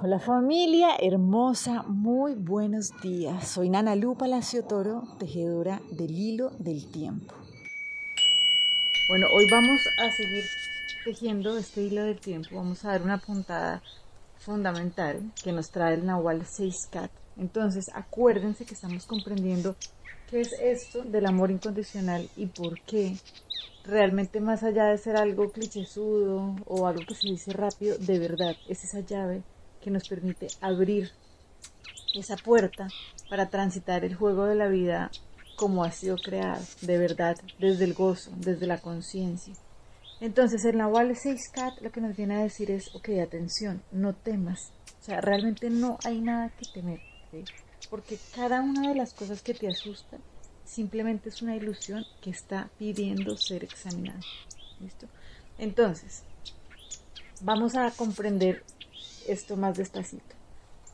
Hola familia hermosa, muy buenos días. Soy Nana Lu Palacio Toro, tejedora del hilo del tiempo. Bueno, hoy vamos a seguir tejiendo este hilo del tiempo. Vamos a dar una puntada fundamental que nos trae el Nahual 6CAT. Entonces, acuérdense que estamos comprendiendo qué es esto del amor incondicional y por qué realmente más allá de ser algo clichésudo o algo que se dice rápido, de verdad es esa llave que nos permite abrir esa puerta para transitar el juego de la vida como ha sido creado, de verdad, desde el gozo, desde la conciencia. Entonces, el Nahual 6Cat lo que nos viene a decir es, ok, atención, no temas. O sea, realmente no hay nada que temer, porque cada una de las cosas que te asustan simplemente es una ilusión que está pidiendo ser examinada. ¿Listo? Entonces, vamos a comprender esto más despacito.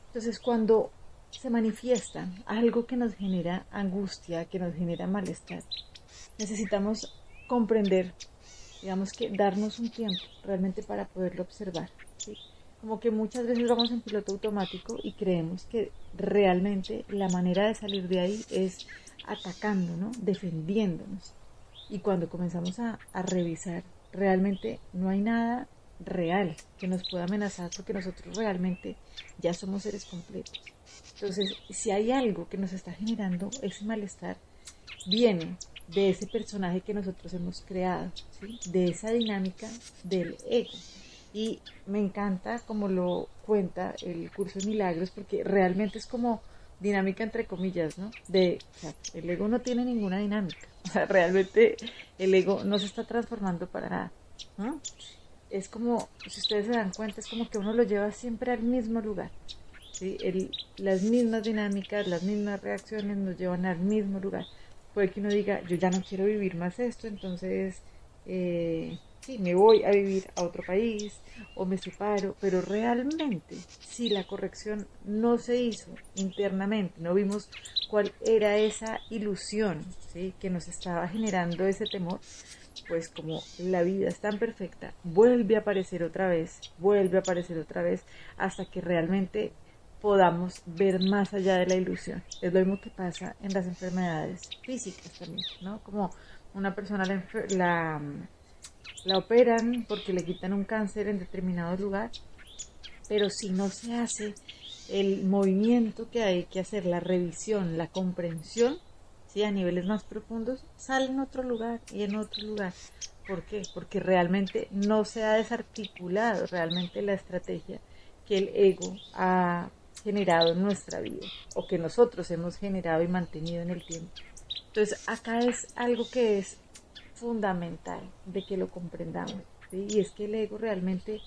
Entonces, cuando se manifiesta algo que nos genera angustia, que nos genera malestar, necesitamos comprender, digamos que darnos un tiempo realmente para poderlo observar. Como que muchas veces vamos en piloto automático y creemos que realmente la manera de salir de ahí es atacando, ¿no? defendiéndonos. Y cuando comenzamos a revisar, realmente no hay nada real que nos pueda amenazar porque nosotros realmente ya somos seres completos. Entonces, si hay algo que nos está generando ese malestar, viene de ese personaje que nosotros hemos creado, de esa dinámica del ego. Y me encanta como lo cuenta el curso de milagros porque realmente es como dinámica entre comillas, ¿no? De, el ego no tiene ninguna dinámica. O sea, realmente el ego no se está transformando para nada. Es como, si ustedes se dan cuenta, es como que uno lo lleva siempre al mismo lugar. ¿sí? las mismas dinámicas, las mismas reacciones nos llevan al mismo lugar. Puede que uno diga, yo ya no quiero vivir más esto, entonces eh, sí, me voy a vivir a otro país o me separo, pero realmente si la corrección no se hizo internamente, no vimos cuál era esa ilusión ¿sí? que nos estaba generando ese temor, pues como la vida es tan perfecta, vuelve a aparecer otra vez, vuelve a aparecer otra vez, hasta que realmente podamos ver más allá de la ilusión. Es lo mismo que pasa en las enfermedades físicas también, ¿no? Como una persona la, la, operan porque le quitan un cáncer en determinado lugar, pero si no se hace el movimiento que hay que hacer, la revisión, la comprensión, a niveles más profundos, sale en otro lugar y en otro lugar. ¿Por qué? Porque realmente no se ha desarticulado realmente la estrategia que el ego ha generado en nuestra vida o que nosotros hemos generado y mantenido en el tiempo. Entonces acá es algo que es fundamental de que lo comprendamos y es que el ego realmente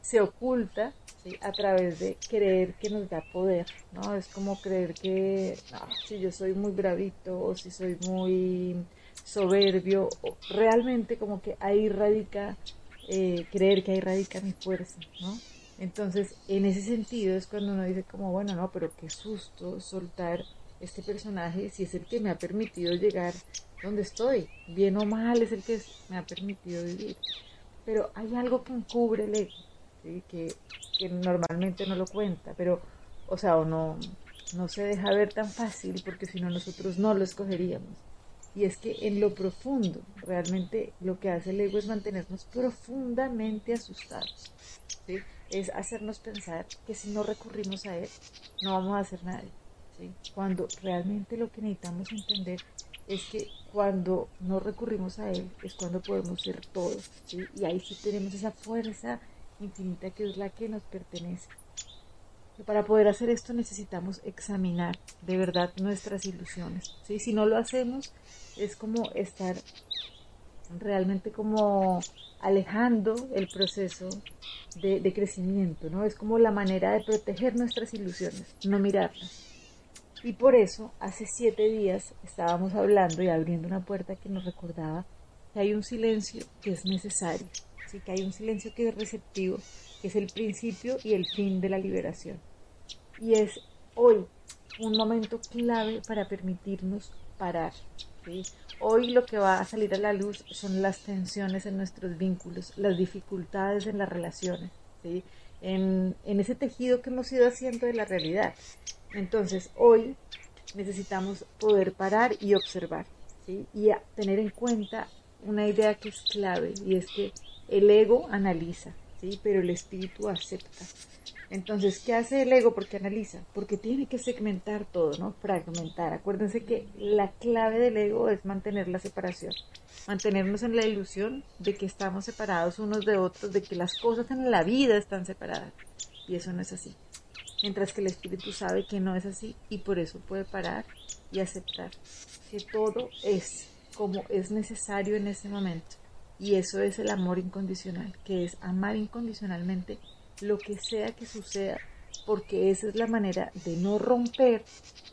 se oculta a través de creer que nos da poder, ¿no? Es como creer que si yo soy muy bravito o si soy muy soberbio, realmente como que ahí radica, eh, creer que ahí radica mi fuerza, ¿no? Entonces, en ese sentido es cuando uno dice como, bueno, no, pero qué susto soltar este personaje si es el que me ha permitido llegar donde estoy, bien o mal es el que me ha permitido vivir. Pero hay algo que encubre el ego, que, normalmente no lo cuenta, pero, o sea, o no, no se deja ver tan fácil porque si no nosotros no lo escogeríamos. Y es que en lo profundo, realmente lo que hace el ego es mantenernos profundamente asustados. Es hacernos pensar que si no recurrimos a él, no vamos a hacer nada. Cuando realmente lo que necesitamos entender es que cuando no recurrimos a él es cuando podemos ser todos. Y ahí sí tenemos esa fuerza infinita que es la que nos pertenece. para poder hacer esto necesitamos examinar de verdad nuestras ilusiones. ¿sí? Si no lo hacemos es como estar realmente como alejando el proceso de, de, crecimiento, ¿no? Es como la manera de proteger nuestras ilusiones, no mirarlas. Y por eso, hace siete días estábamos hablando y abriendo una puerta que nos recordaba que hay un silencio que es necesario, que hay un silencio que es receptivo, que es el principio y el fin de la liberación. Y es hoy un momento clave para permitirnos parar. Hoy lo que va a salir a la luz son las tensiones en nuestros vínculos, las dificultades en las relaciones. En, en ese tejido que hemos ido haciendo de la realidad. Entonces, hoy necesitamos poder parar y observar, ¿sí? Y tener en cuenta una idea que es clave, y es que el ego analiza, ¿sí? Pero el espíritu acepta. Entonces, ¿qué hace el ego? Porque analiza, porque tiene que segmentar todo, ¿no? Fragmentar. Acuérdense que la clave del ego es mantener la separación, mantenernos en la ilusión de que estamos separados unos de otros, de que las cosas en la vida están separadas. Y eso no es así. Mientras que el espíritu sabe que no es así y por eso puede parar y aceptar que todo es como es necesario en ese momento. Y eso es el amor incondicional, que es amar incondicionalmente lo que sea que suceda, porque esa es la manera de no romper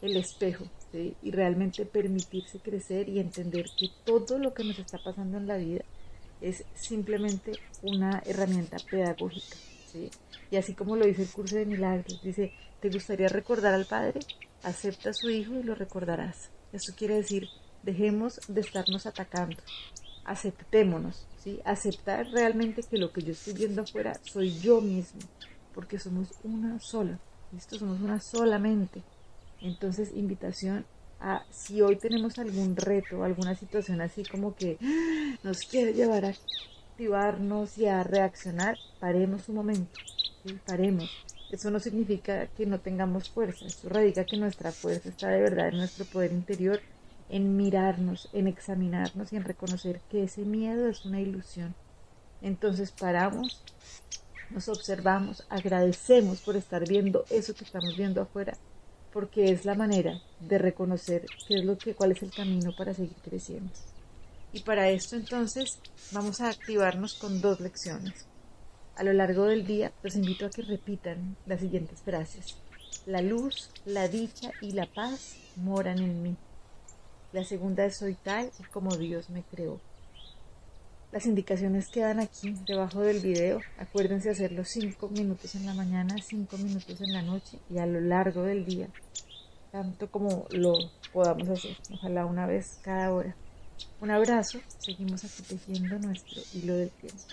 el espejo y realmente permitirse crecer y entender que todo lo que nos está pasando en la vida es simplemente una herramienta pedagógica. Y así como lo dice el curso de milagros, dice, ¿te gustaría recordar al Padre? Acepta a su Hijo y lo recordarás. Eso quiere decir, dejemos de estarnos atacando, aceptémonos. Aceptar realmente que lo que yo estoy viendo afuera soy yo mismo, porque somos una sola, ¿listo? Somos una solamente. Entonces, invitación a si hoy tenemos algún reto, alguna situación así como que nos quiere llevar a activarnos y a reaccionar, paremos un momento, paremos. Eso no significa que no tengamos fuerza, eso radica que nuestra fuerza está de verdad en nuestro poder interior en mirarnos, en examinarnos y en reconocer que ese miedo es una ilusión. Entonces paramos, nos observamos, agradecemos por estar viendo eso que estamos viendo afuera, porque es la manera de reconocer qué es lo que, cuál es el camino para seguir creciendo. Y para esto entonces vamos a activarnos con dos lecciones. A lo largo del día los invito a que repitan las siguientes frases. La luz, la dicha y la paz moran en mí. La segunda es soy tal y como Dios me creó. Las indicaciones quedan aquí debajo del video. Acuérdense hacerlo 5 minutos en la mañana, 5 minutos en la noche y a lo largo del día, tanto como lo podamos hacer. Ojalá una vez cada hora. Un abrazo. Seguimos aquí tejiendo nuestro hilo del tiempo.